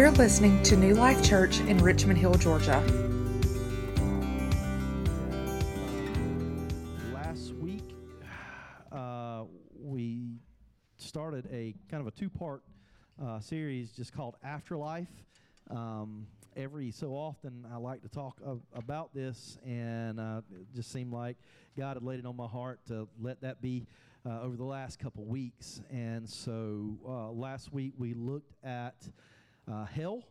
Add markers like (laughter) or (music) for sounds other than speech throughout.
You're listening to New Life Church in Richmond Hill, Georgia. Last week, uh, we started a kind of a two part uh, series just called Afterlife. Um, every so often, I like to talk about this, and uh, it just seemed like God had laid it on my heart to let that be uh, over the last couple weeks. And so uh, last week, we looked at uh, hell.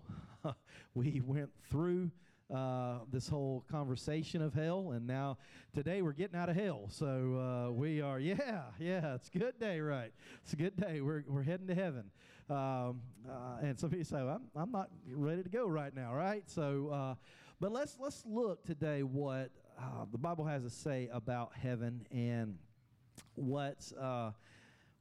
(laughs) we went through uh, this whole conversation of hell, and now today we're getting out of hell. So uh, we are, (laughs) yeah, yeah, it's a good day, right? It's a good day. We're, we're heading to heaven. Um, uh, and some people say, well, I'm, I'm not ready to go right now, right? So, uh, but let's let's look today what uh, the Bible has to say about heaven and what uh,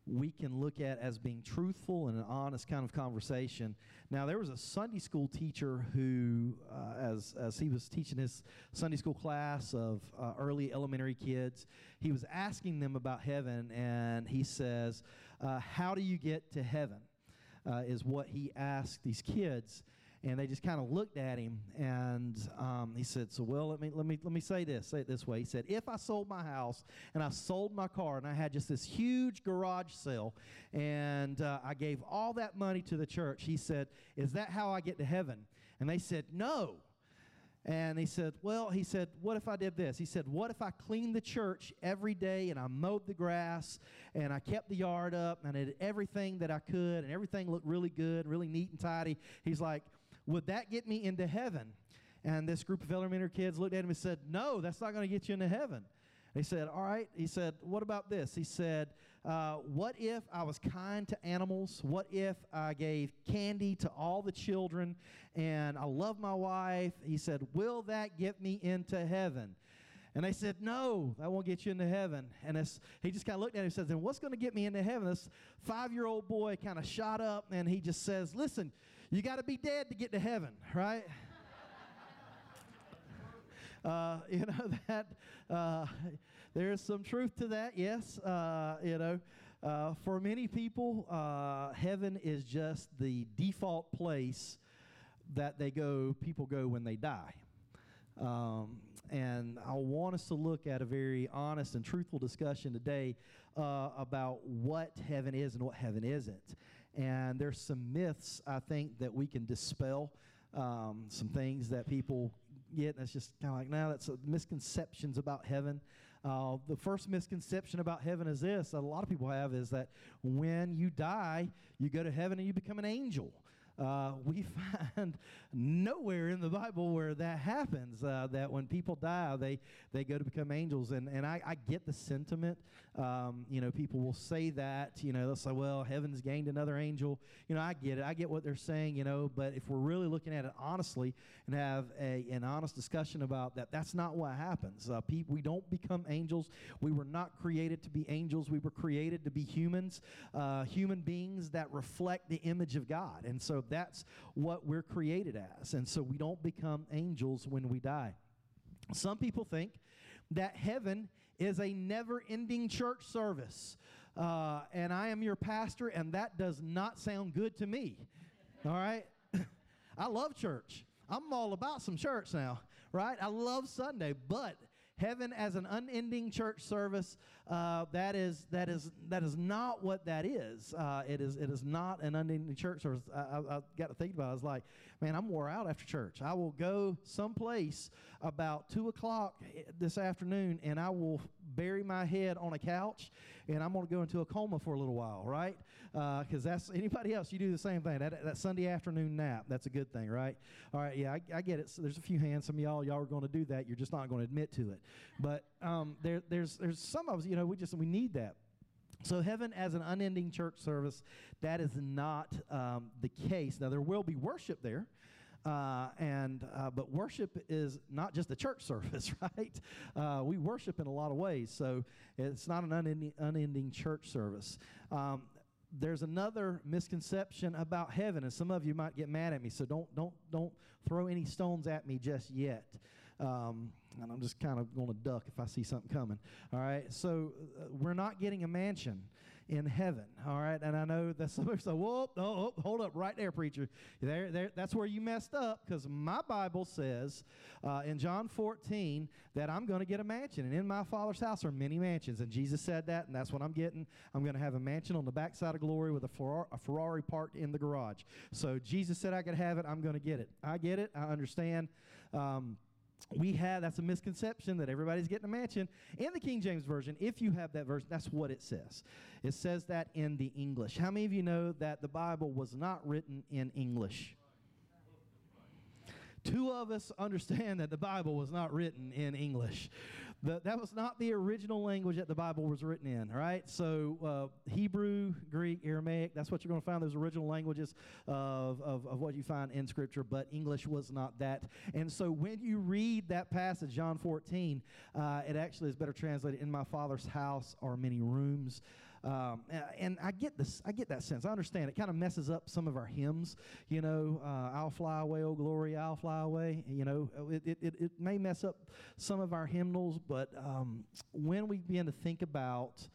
we can look at as being truthful and an honest kind of conversation. Now, there was a Sunday school teacher who, uh, as, as he was teaching his Sunday school class of uh, early elementary kids, he was asking them about heaven, and he says, uh, How do you get to heaven? Uh, is what he asked these kids and they just kind of looked at him and um, he said so well let me let me let me say this say it this way he said if i sold my house and i sold my car and i had just this huge garage sale and uh, i gave all that money to the church he said is that how i get to heaven and they said no and he said, Well, he said, What if I did this? He said, What if I cleaned the church every day and I mowed the grass and I kept the yard up and I did everything that I could and everything looked really good, really neat and tidy? He's like, would that get me into heaven? And this group of elementary kids looked at him and said, No, that's not going to get you into heaven. He said, All right. He said, What about this? He said, uh, What if I was kind to animals? What if I gave candy to all the children and I love my wife? He said, Will that get me into heaven? And they said, No, that won't get you into heaven. And he just kind of looked at him and says, Then what's going to get me into heaven? This five year old boy kind of shot up and he just says, Listen, you got to be dead to get to heaven, right? Uh, you know (laughs) that uh, there is some truth to that. Yes, uh, you know, uh, for many people, uh, heaven is just the default place that they go. People go when they die. Um, and I want us to look at a very honest and truthful discussion today uh, about what heaven is and what heaven isn't. And there's some myths, I think, that we can dispel, um, some things that people get. That's just kind of like, now that's misconceptions about heaven. Uh, the first misconception about heaven is this that a lot of people have is that when you die, you go to heaven and you become an angel. Uh, we (laughs) find nowhere in the Bible where that happens. Uh, that when people die, they they go to become angels, and and I, I get the sentiment. Um, you know, people will say that. You know, they'll say, "Well, heaven's gained another angel." You know, I get it. I get what they're saying. You know, but if we're really looking at it honestly and have a an honest discussion about that, that's not what happens. Uh, we don't become angels. We were not created to be angels. We were created to be humans, uh, human beings that reflect the image of God, and so that's what we're created as. And so we don't become angels when we die. Some people think that heaven is a never ending church service. Uh, and I am your pastor, and that does not sound good to me. All right? (laughs) I love church. I'm all about some church now, right? I love Sunday, but heaven as an unending church service uh, that is that is that is not what that is uh, it is it is not an unending church service I, I, I, got to think about it I was like man I'm wore out after church I will go someplace about two o'clock this afternoon and I will bury my head on a couch and I'm going to go into a coma for a little while right because uh, that's anybody else. You do the same thing. That, that Sunday afternoon nap. That's a good thing, right? All right. Yeah, I, I get it. So there's a few hands. Some of y'all, y'all are going to do that. You're just not going to admit to it. But um, there, there's there's some of us. You know, we just we need that. So, heaven as an unending church service, that is not um, the case. Now, there will be worship there. Uh, and uh, but worship is not just a church (laughs) service, right? Uh, we worship in a lot of ways, so it's not an unending, unending church service. Um, there's another misconception about heaven, and some of you might get mad at me. So don't don't don't throw any stones at me just yet. Um, and I'm just kind of going to duck if I see something coming. All right. So uh, we're not getting a mansion in heaven. All right, and I know that some people say, "Whoa, oh, oh, hold up, right there, preacher. There, there. That's where you messed up because my Bible says uh, in John 14 that I'm going to get a mansion, and in my Father's house are many mansions. And Jesus said that, and that's what I'm getting. I'm going to have a mansion on the backside of glory with a, Ferrari, a Ferrari parked in the garage. So Jesus said I could have it. I'm going to get it. I get it. I understand. Um, we have that's a misconception that everybody's getting a mansion. In the king james version if you have that version that's what it says. It says that in the english. How many of you know that the bible was not written in english? Two of us (laughs) understand that the bible was not written in english the, that was not the original language that the Bible was written in, right? So uh, Hebrew, Greek, Aramaic, that's what you're going to find, those original languages of, of, of what you find in Scripture, but English was not that. And so when you read that passage, John 14, uh, it actually is better translated, In my Father's house are many rooms. Um, and I get this, I get that sense. I understand it kind of messes up some of our hymns. You know, uh, "I'll fly away, oh glory, I'll fly away." You know, it, it, it, it may mess up some of our hymnals, but um, when we begin to think about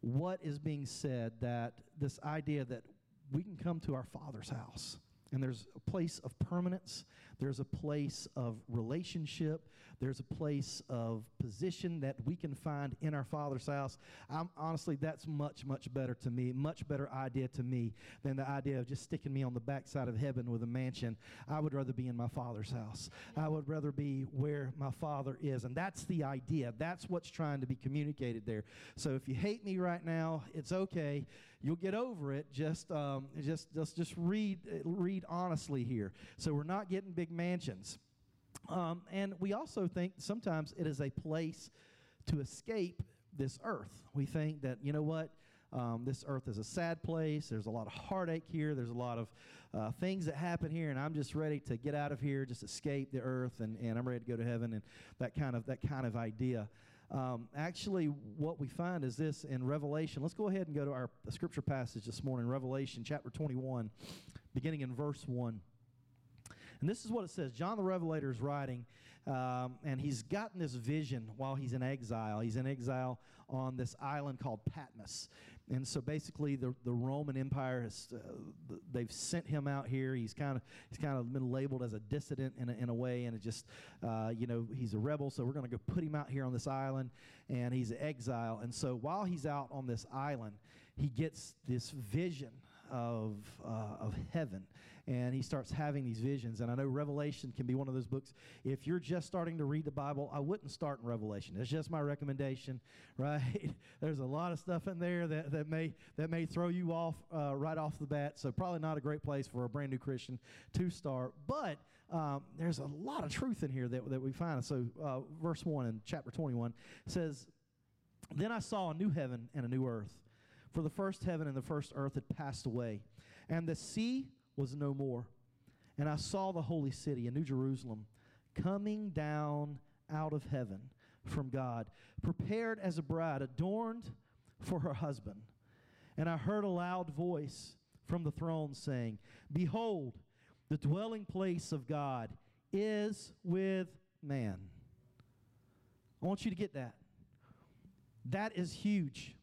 what is being said, that this idea that we can come to our Father's house and there's a place of permanence, there's a place of relationship, there's a place of position that we can find in our Father's house. I'm, honestly, that's much, much better to me, much better idea to me than the idea of just sticking me on the backside of heaven with a mansion. I would rather be in my Father's house. I would rather be where my Father is. And that's the idea. That's what's trying to be communicated there. So if you hate me right now, it's okay. You'll get over it. Just, um, just, just, just read, read honestly here. So we're not getting big mansions. Um, and we also think sometimes it is a place to escape this earth. We think that, you know what, um, this earth is a sad place. There's a lot of heartache here. There's a lot of uh, things that happen here, and I'm just ready to get out of here, just escape the earth, and, and I'm ready to go to heaven, and that kind of that kind of idea. Um, actually, what we find is this in Revelation. Let's go ahead and go to our scripture passage this morning, Revelation chapter 21, beginning in verse 1. And this is what it says John the Revelator is writing, um, and he's gotten this vision while he's in exile. He's in exile on this island called Patmos. And so basically, the, the Roman Empire has uh, they've sent him out here. He's kind of he's kind of been labeled as a dissident in a, in a way, and it just uh, you know he's a rebel. So we're going to go put him out here on this island, and he's an exile. And so while he's out on this island, he gets this vision of uh, of heaven, and he starts having these visions. And I know Revelation can be one of those books. If you're just starting to read the Bible, I wouldn't start in Revelation. It's just my recommendation, (laughs) right? There's a lot of stuff in there that, that may that may throw you off uh, right off the bat. So probably not a great place for a brand new Christian to start. But um, there's a lot of truth in here that, that we find. So uh, verse one in chapter 21 says, "Then I saw a new heaven and a new earth." For the first heaven and the first earth had passed away, and the sea was no more. And I saw the holy city, a new Jerusalem, coming down out of heaven from God, prepared as a bride, adorned for her husband. And I heard a loud voice from the throne saying, Behold, the dwelling place of God is with man. I want you to get that. That is huge.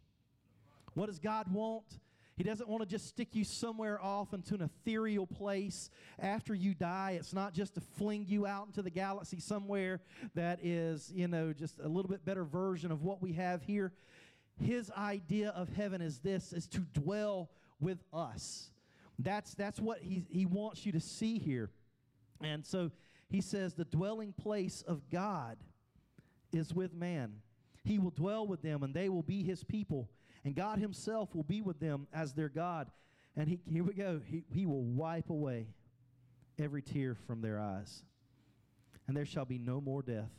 What does God want? He doesn't want to just stick you somewhere off into an ethereal place after you die. It's not just to fling you out into the galaxy somewhere that is, you know, just a little bit better version of what we have here. His idea of heaven is this is to dwell with us. That's that's what he, he wants you to see here. And so he says the dwelling place of God is with man. He will dwell with them and they will be his people and God Himself will be with them as their God. And he, here we go. He, he will wipe away every tear from their eyes. And there shall be no more death.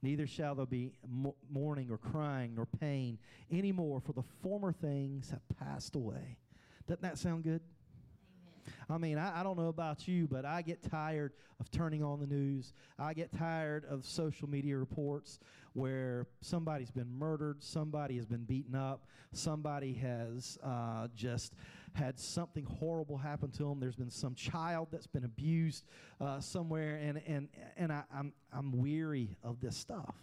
Neither shall there be mourning or crying nor pain anymore, for the former things have passed away. Doesn't that sound good? I mean, I, I, don't know about you, but I get tired of turning on the news. I get tired of social media reports where somebody's been murdered, somebody has been beaten up, somebody has uh, just had something horrible happen to them. There's been some child that's been abused uh, somewhere, and and and I, I'm I'm weary of this stuff,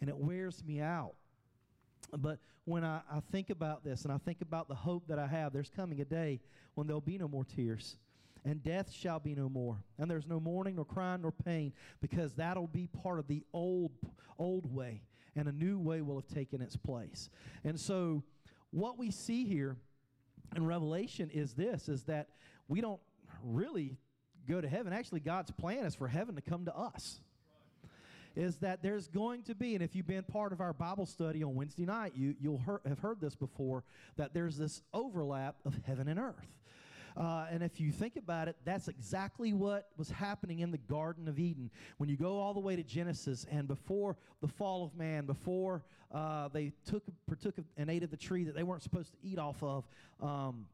and it wears me out. But when I, I think about this and I think about the hope that I have, there's coming a day when there'll be no more tears and death shall be no more. And there's no mourning nor crying nor pain because that'll be part of the old old way and a new way will have taken its place. And so what we see here in revelation is this is that we don't really go to heaven. Actually god's plan is for heaven to come to us is that there's going to be, and if you've been part of our Bible study on Wednesday night, you, you'll hear, have heard this before, that there's this overlap of heaven and earth. Uh, and if you think about it, that's exactly what was happening in the Garden of Eden. When you go all the way to Genesis, and before the fall of man, before uh, they took partook of, and ate of the tree that they weren't supposed to eat off of, um,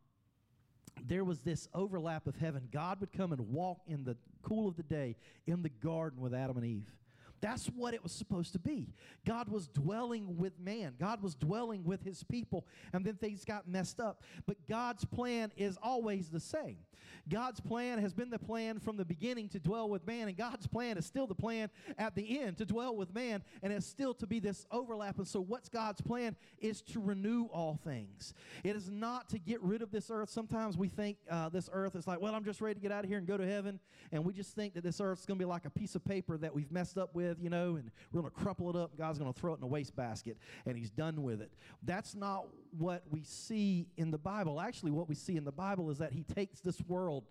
there was this overlap of heaven. God would come and walk in the cool of the day in the garden with Adam and Eve. That's what it was supposed to be. God was dwelling with man, God was dwelling with his people, and then things got messed up. But God's plan is always the same. God's plan has been the plan from the beginning to dwell with man, and God's plan is still the plan at the end to dwell with man, and it's still to be this overlap. And so, what's God's plan is to renew all things. It is not to get rid of this earth. Sometimes we think uh, this earth is like, well, I'm just ready to get out of here and go to heaven, and we just think that this earth is going to be like a piece of paper that we've messed up with, you know, and we're going to crumple it up. God's going to throw it in a wastebasket, and He's done with it. That's not what we see in the Bible. Actually, what we see in the Bible is that He takes this world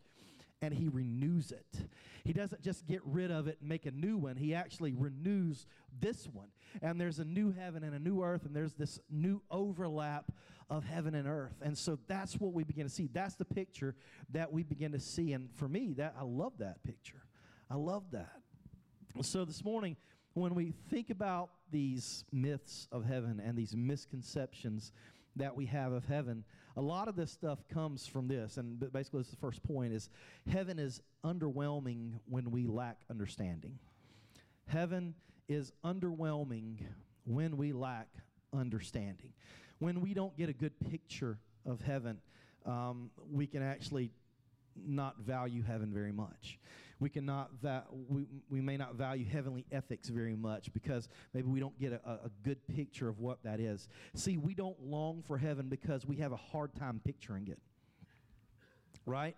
and he renews it. He doesn't just get rid of it and make a new one, he actually renews this one. And there's a new heaven and a new earth, and there's this new overlap of heaven and earth. And so that's what we begin to see. That's the picture that we begin to see. And for me, that I love that picture. I love that. So this morning, when we think about these myths of heaven and these misconceptions that we have of heaven, a lot of this stuff comes from this. And basically, this is the first point: is heaven is underwhelming when we lack understanding. Heaven is underwhelming when we lack understanding. When we don't get a good picture of heaven, um, we can actually not value heaven very much. We cannot va- we, we may not value heavenly ethics very much because maybe we don't get a, a good picture of what that is. See, we don't long for heaven because we have a hard time picturing it. Right?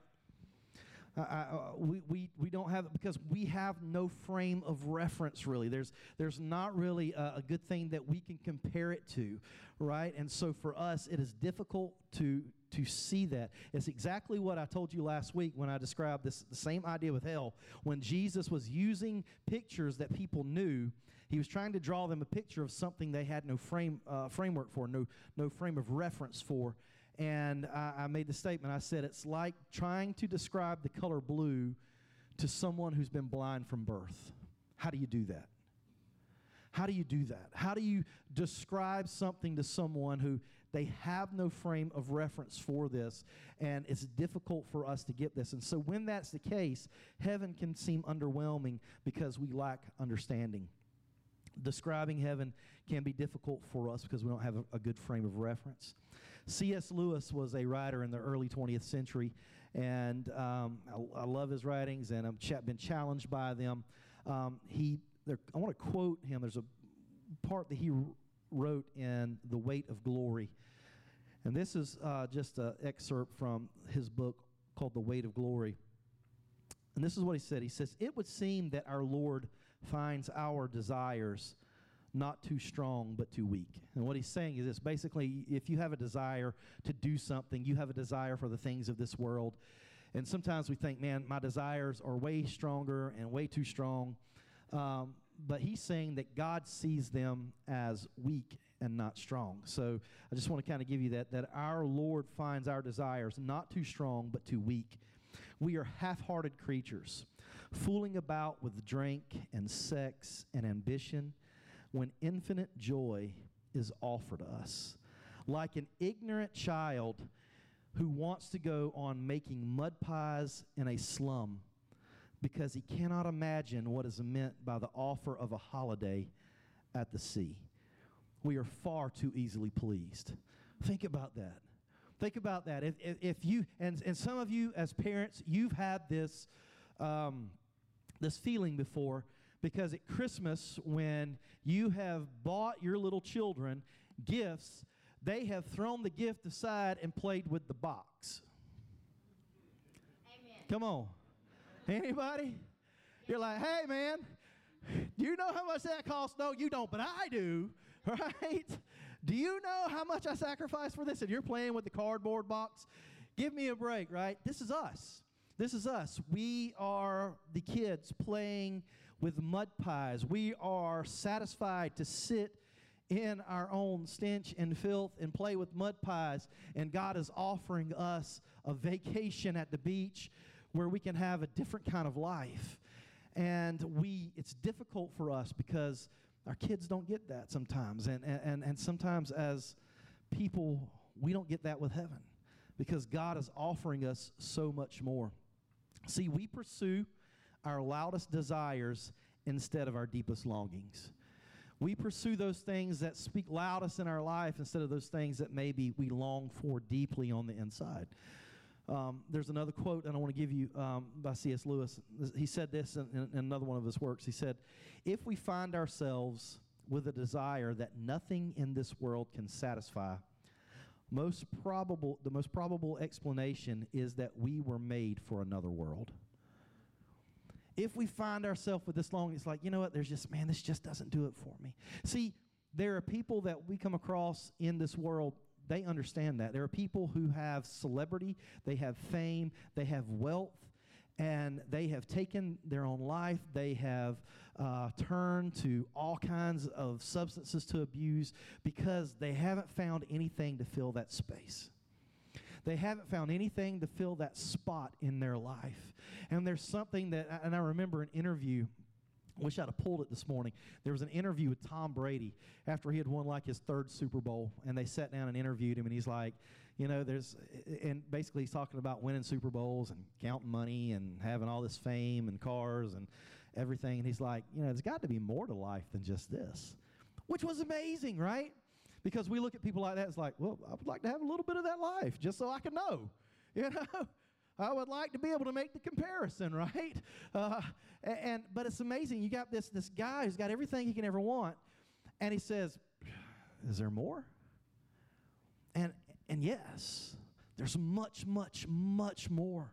Uh, we, we, we don't have because we have no frame of reference really there's there's not really a, a, good thing that we can compare it to right and so for us it is difficult to to see that it's exactly what i told you last week when i described this the same idea with hell when jesus was using pictures that people knew he was trying to draw them a picture of something they had no frame uh, framework for no no frame of reference for and I, I made the statement I said, it's like trying to describe the color blue to someone who's been blind from birth. How do you do that? How do you do that? How do you describe something to someone who they have no frame of reference for this, and it's difficult for us to get this? And so, when that's the case, heaven can seem underwhelming because we lack understanding. Describing heaven can be difficult for us because we don't have a, good frame of reference. C.S. Lewis was a writer in the early 20th century, and um, I, I, love his writings, and I've ch- been challenged by them. Um, he, I want to quote him. There's a part that he wrote in The Weight of Glory, and this is uh, just an excerpt from his book called The Weight of Glory. And this is what he said. He says, It would seem that our Lord finds our desires not too strong, but too weak. And what he's saying is this basically, if you have a desire to do something, you have a desire for the things of this world. And sometimes we think, man, my desires are way stronger and way too strong. Um, but he's saying that God sees them as weak and not strong. So I just want to kind of give you that that our Lord finds our desires not too strong but too weak. We are half-hearted creatures, fooling about with drink and sex and ambition when infinite joy is offered us. Like an ignorant child who wants to go on making mud pies in a slum because he cannot imagine what is meant by the offer of a holiday at the sea. We are far too easily pleased. Think about that. Think about that. If, if, if you, and, and some of you as parents, you've had this, um, this feeling before because at Christmas, when you have bought your little children gifts, they have thrown the gift aside and played with the box. Amen. Come on. Anybody? You're like, hey, man, do you know how much that costs? No, you don't, but I do, (laughs) right? Do you know how much I sacrificed for this? And you're playing with the cardboard box? Give me a break, right? This is us. This is us. We are the kids playing with mud pies. We are satisfied to sit in our own stench and filth and play with mud pies. And God is offering us a vacation at the beach where we can have a different kind of life. And we, it's difficult for us because our kids don't get that sometimes. And, and, and sometimes as people, we don't get that with heaven because God is offering us so much more. See, we pursue our loudest desires instead of our deepest longings. We pursue those things that speak loudest in our life instead of those things that maybe we long for deeply on the inside. Um, there's another quote, and I want to give you um, by C.S. Lewis. He said this in, in, another one of his works. He said, If we find ourselves with a desire that nothing in this world can satisfy, most probable, the most probable explanation is that we were made for another world. If we find ourselves with this long, it's like, you know what, there's just, man, this just doesn't do it for me. See, there are people that we come across in this world they understand that. There are people who have celebrity, they have fame, they have wealth, and they have taken their own life. They have uh, turned to all kinds of substances to abuse because they haven't found anything to fill that space. They haven't found anything to fill that spot in their life. And there's something that, and I remember an interview Wish I'd have pulled it this morning. There was an interview with Tom Brady after he had won like his third Super Bowl, and they sat down and interviewed him, and he's like, you know, there's, and basically he's talking about winning Super Bowls and counting money and having all this fame and cars and everything. And he's like, you know, there's got to be more to life than just this, which was amazing, right? Because we look at people like that, it's like, well, I would like to have a little bit of that life just so I can know, (laughs) you know? I would like to be able to make the comparison, (laughs) right? Uh, and but it's amazing. You got this this guy who's got everything he can ever want, and he says, "Is there more?" And and yes, there's much, much, much more.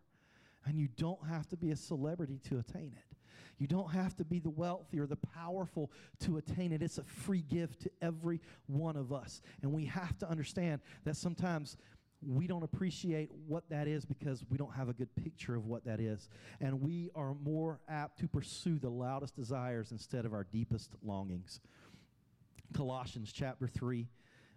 And you don't have to be a celebrity to attain it. You don't have to be the wealthy or the powerful to attain it. It's a free gift to every one of us. And we have to understand that sometimes we don't appreciate what that is because we don't have a good picture of what that is. And we are more apt to pursue the loudest desires instead of our deepest longings. Colossians chapter 3,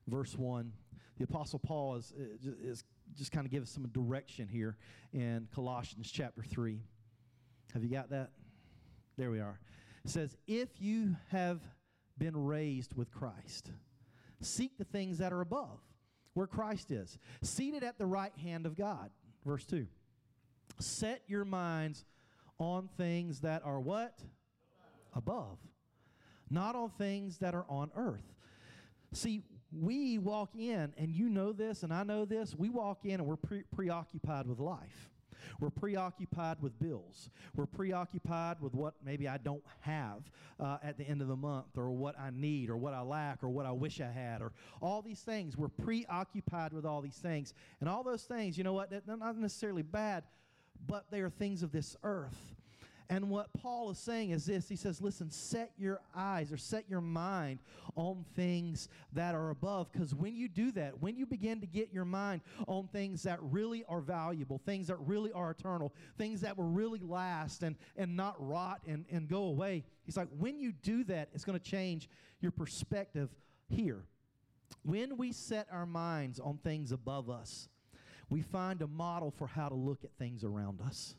verse 1. The Apostle Paul is, uh, is just kind of give us some direction here in Colossians chapter 3. Have you got that? There we are. It says, If you have been raised with Christ, seek the things that are above where Christ is, seated at the right hand of God. Verse 2. Set your minds on things that are what? Above. Not on things that are on earth. See, we walk in, and you know this, and I know this. We walk in and we're pre- preoccupied with life. We're preoccupied with bills. We're preoccupied with what maybe I don't have uh, at the end of the month, or what I need, or what I lack, or what I wish I had, or all these things. We're preoccupied with all these things. And all those things, you know what? They're not necessarily bad, but they are things of this earth. And what Paul is saying is this He says, Listen, set your eyes or set your mind on things that are above. Because when you do that, when you begin to get your mind on things that really are valuable, things that really are eternal, things that will really last and, and not rot and, and go away, he's like, when you do that, it's going to change your perspective here. When we set our minds on things above us, we find a model for how to look at things around us.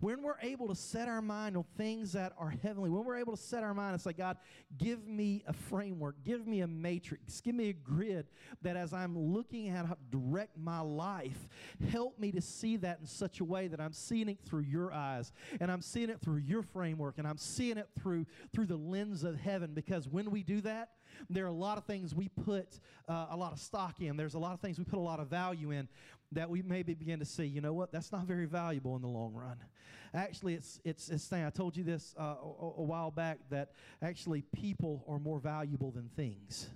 When we're able to set our mind on things that are heavenly, when we're able to set our mind and say, God, give me a framework, give me a matrix, give me a grid that as I'm looking at how to direct my life, help me to see that in such a way that I'm seeing it through your eyes and I'm seeing it through your framework and I'm seeing it through through the lens of heaven because when we do that, there are a lot of things we put uh, a lot of stock in. There's a lot of things we put a lot of value in that we maybe begin to see, you know what, that's not very valuable in the long run. Actually, it's, it's, it's saying, I told you this uh, a, a while back, that actually people are more valuable than things.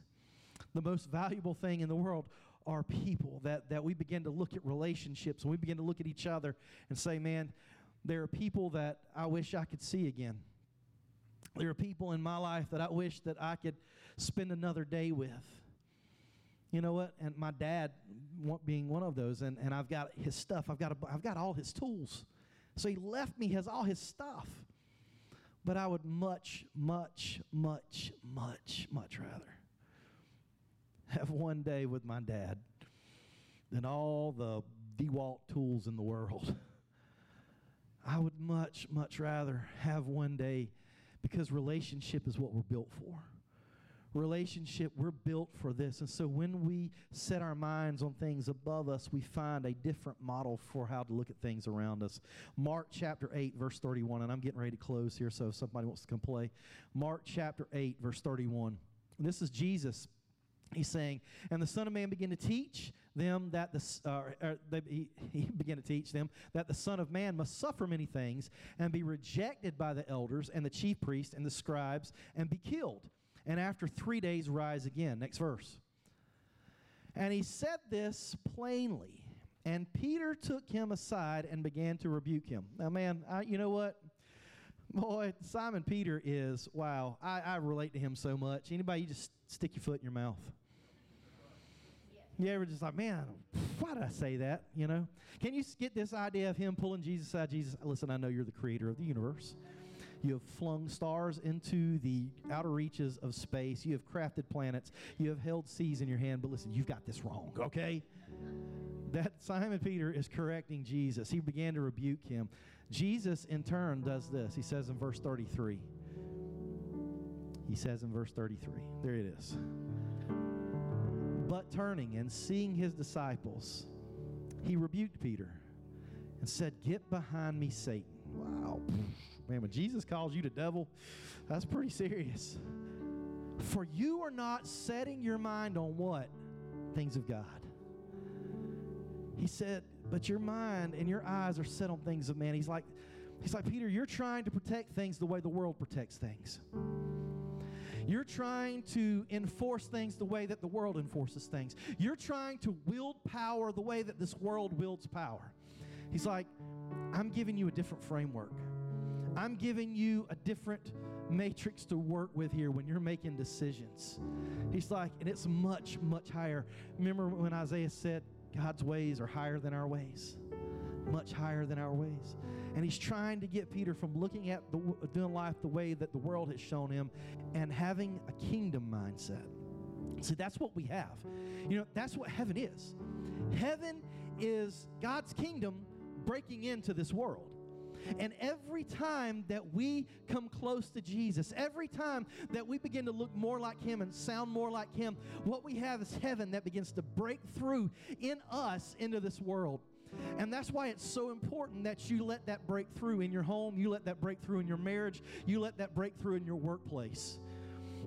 the most valuable thing in the world are people that, that we begin to look at relationships and we begin to look at each other and say, man, there are people that I wish I could see again. There are people in my life that I wish that I could spend another day with. You know what? And my dad being one of those, and, and I've got his stuff. I've got, a, I've got all his tools. So he left me, has all his stuff. But I would much, much, much, much, much rather have one day with my dad than all the DeWalt tools in the world. I would much, much rather have one day because relationship is what we're built for. Relationship, we're built for this. And so when we set our minds on things above us, we find a different model for how to look at things around us. Mark chapter 8, verse 31, and I'm getting ready to close here, so if somebody wants to come play. Mark chapter 8, verse 31. This is Jesus he's saying, and the Son of Man began to teach them that the uh, they, he, he (laughs) began to teach them that the Son of Man must suffer many things and be rejected by the elders and the chief priests and the scribes and be killed, and after three days rise again. Next verse. And he said this plainly, and Peter took him aside and began to rebuke him. Now, man, I, you know what? Boy, Simon Peter is wow. I, I relate to him so much. Anybody, you just stick your foot in your mouth. Yeah. You ever just like, man, why did I say that? You know? Can you get this idea of him pulling Jesus aside? Jesus, listen, I know you're the creator of the universe. You have flung stars into the outer reaches of space. You have crafted planets. You have held seas in your hand. But listen, you've got this wrong, okay? That Simon Peter is correcting Jesus. He began to rebuke him. Jesus, in turn, does this. He says in verse 33. He says in verse 33. There it is. But turning and seeing his disciples, he rebuked Peter and said, Get behind me, Satan. Wow. Man, when Jesus calls you the devil, that's pretty serious. For you are not setting your mind on what? Things of God. He said, but your mind and your eyes are set on things of man. He's like, he's like, Peter, you're trying to protect things the way the world protects things. You're trying to enforce things the way that the world enforces things. You're trying to wield power the way that this world wields power. He's like, I'm giving you a different framework. I'm giving you a different matrix to work with here when you're making decisions. He's like, and it's much, much higher. Remember when Isaiah said, God's ways are higher than our ways? Much higher than our ways. And he's trying to get Peter from looking at the, doing life the way that the world has shown him and having a kingdom mindset. See, that's what we have. You know, that's what heaven is. Heaven is God's kingdom breaking into this world. And every time that we come close to Jesus, every time that we begin to look more like Him and sound more like Him, what we have is heaven that begins to break through in us into this world. And that's why it's so important that you let that break through in your home, you let that break through in your marriage, you let that break through in your workplace.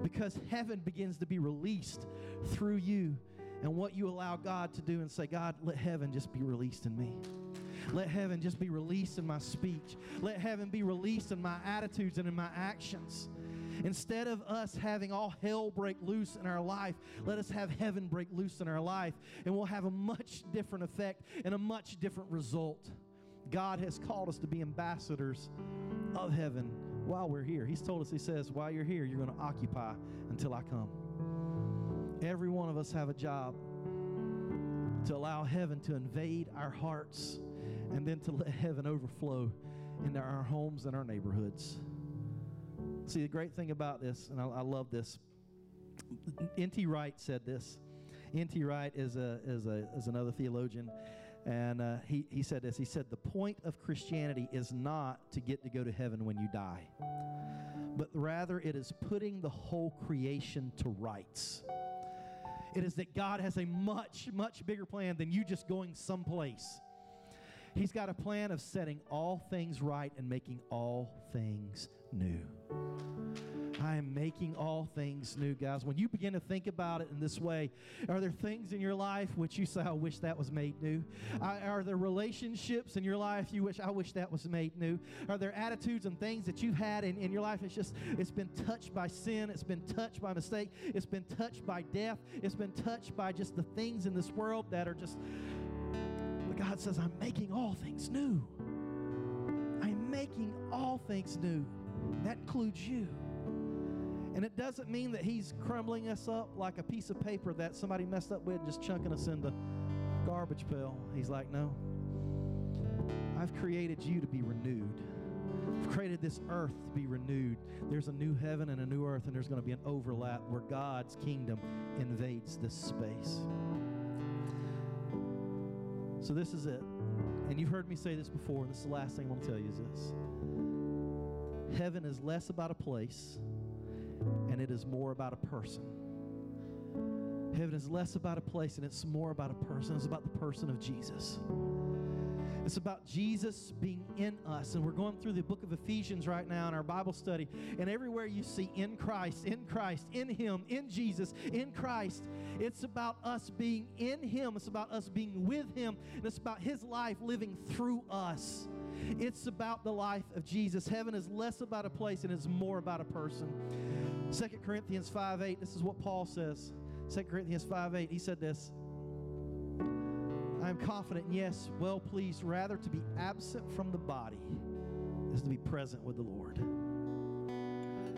Because heaven begins to be released through you and what you allow God to do and say, God, let heaven just be released in me. Let heaven just be released in my speech. Let heaven be released in my attitudes and in my actions. Instead of us having all hell break loose in our life, let us have heaven break loose in our life, and we'll have a much different effect and a much different result. God has called us to be ambassadors of heaven while we're here. He's told us, He says, while you're here, you're going to occupy until I come. Every one of us have a job to allow heaven to invade our hearts and then to let heaven overflow into our homes and our neighborhoods. See, the great thing about this, and I, I love this, N.T. Wright said this. N.T. Wright is, a, is, a, is another theologian, and uh, he, he said this. He said, The point of Christianity is not to get to go to heaven when you die, but rather it is putting the whole creation to rights. It is that God has a much, much bigger plan than you just going someplace. He's got a plan of setting all things right and making all things new. I am making all things new, guys. When you begin to think about it in this way, are there things in your life which you say, I wish that was made new? Are there relationships in your life you wish, I wish that was made new? Are there attitudes and things that you've had in, in your life? It's just, it's been touched by sin. It's been touched by mistake. It's been touched by death. It's been touched by just the things in this world that are just, God says, I'm making all things new. I'm making all things new. That includes you. And it doesn't mean that he's crumbling us up like a piece of paper that somebody messed up with and just chunking us in the garbage pail. He's like, no. I've created you to be renewed. I've created this earth to be renewed. There's a new heaven and a new earth, and there's going to be an overlap where God's kingdom invades this space. So, this is it. And you've heard me say this before, and this is the last thing I'm going to tell you is this Heaven is less about a place and it is more about a person. Heaven is less about a place and it's more about a person. It's about the person of Jesus. It's about Jesus being in us. And we're going through the book of Ephesians right now in our Bible study. And everywhere you see in Christ, in Christ, in Him, in Jesus, in Christ, it's about us being in Him. It's about us being with Him. And it's about His life living through us. It's about the life of Jesus. Heaven is less about a place and it's more about a person. 2 Corinthians 5 8, this is what Paul says. 2 Corinthians 5 8, he said this. I am confident, yes, well pleased, rather to be absent from the body is to be present with the Lord.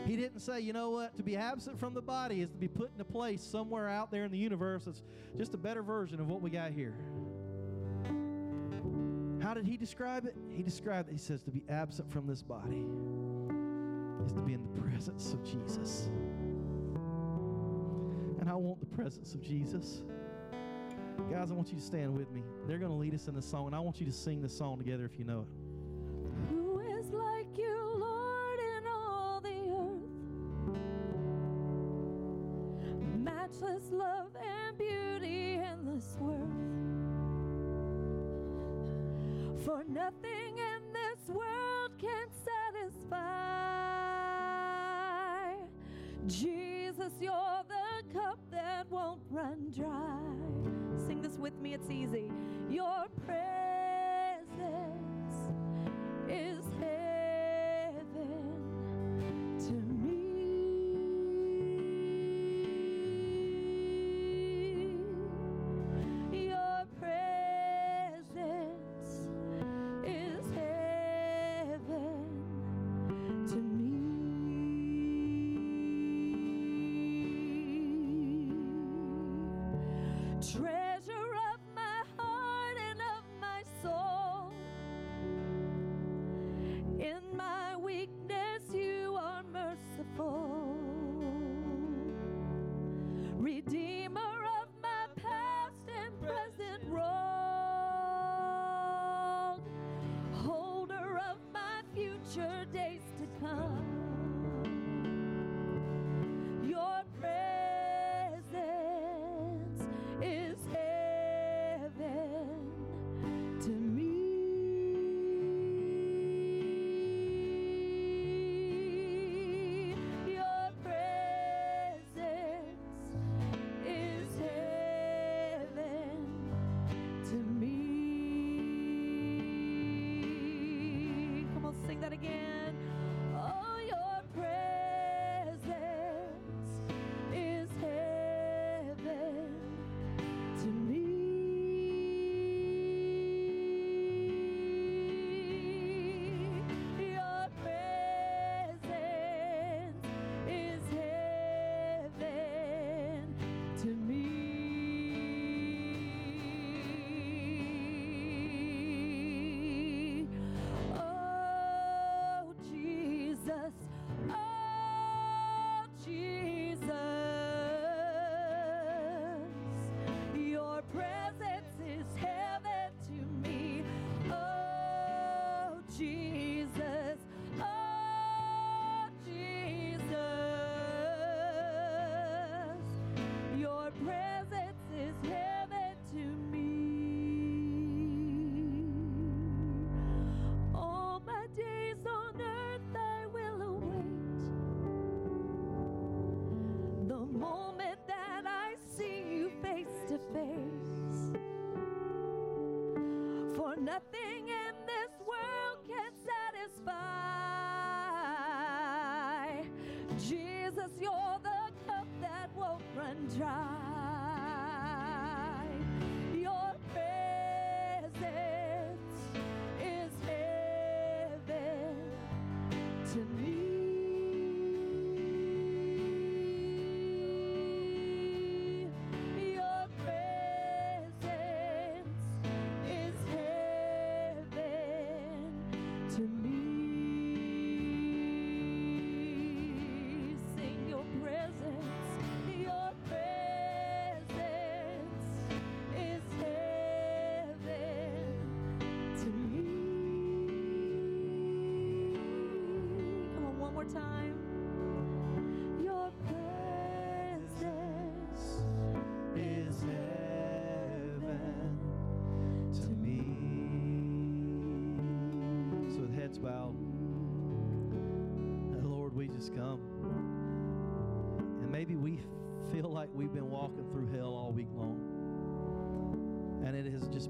He didn't say, you know what, to be absent from the body is to be put in a place somewhere out there in the universe that's just a better version of what we got here. How did he describe it? He described it, he says, to be absent from this body is to be in the presence of Jesus. And I want the presence of Jesus. Guys, I want you to stand with me. They're going to lead us in the song, and I want you to sing the song together if you know it. Who is like you, Lord, in all the earth? Matchless love and beauty, endless worth. For nothing in this world can satisfy. Jesus, you're the cup that won't run dry. With me, it's easy. Your presence is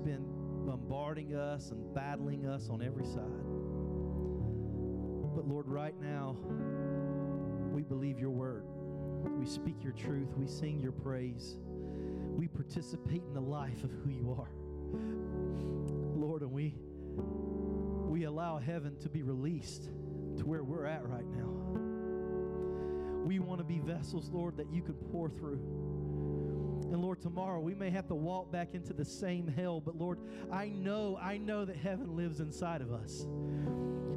been bombarding us and battling us on every side. But Lord, right now, we believe your word. We speak your truth. We sing your praise. We participate in the life of who you are. Lord, and we we allow heaven to be released to where we're at right now. We want to be vessels, Lord, that you can pour through. And Lord, tomorrow we may have to walk back into the same hell, but Lord, I know, I know that heaven lives inside of us.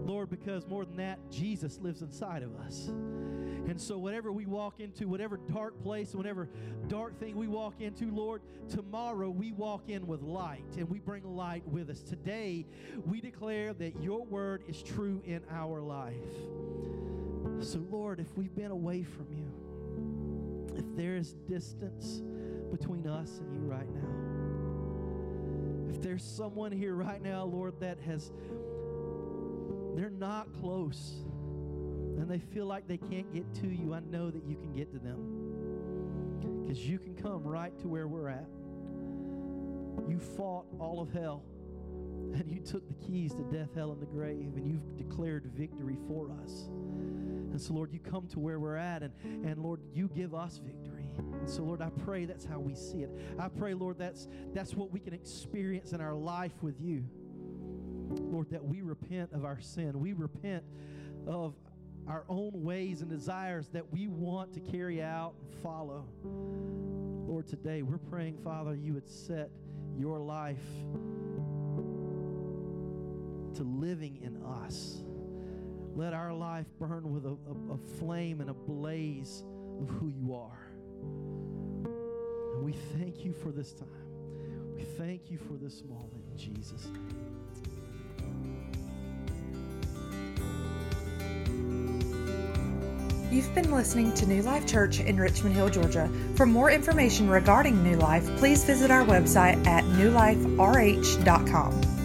Lord, because more than that, Jesus lives inside of us. And so, whatever we walk into, whatever dark place, whatever dark thing we walk into, Lord, tomorrow we walk in with light and we bring light with us. Today, we declare that your word is true in our life. So, Lord, if we've been away from you, if there is distance between us and you right now, if there's someone here right now, Lord, that has, they're not close and they feel like they can't get to you, I know that you can get to them. Because you can come right to where we're at. You fought all of hell, and you took the keys to death, hell, and the grave, and you've declared victory for us. And so, Lord, you come to where we're at, and, and Lord, you give us victory. And so, Lord, I pray that's how we see it. I pray, Lord, that's that's what we can experience in our life with you. Lord, that we repent of our sin. We repent of our own ways and desires that we want to carry out and follow. Lord, today we're praying, Father, you would set your life to living in us. Let our life burn with a, a, a flame and a blaze of who you are. And we thank you for this time. We thank you for this moment in Jesus' name. You've been listening to New Life Church in Richmond Hill, Georgia. For more information regarding New Life, please visit our website at newliferh.com.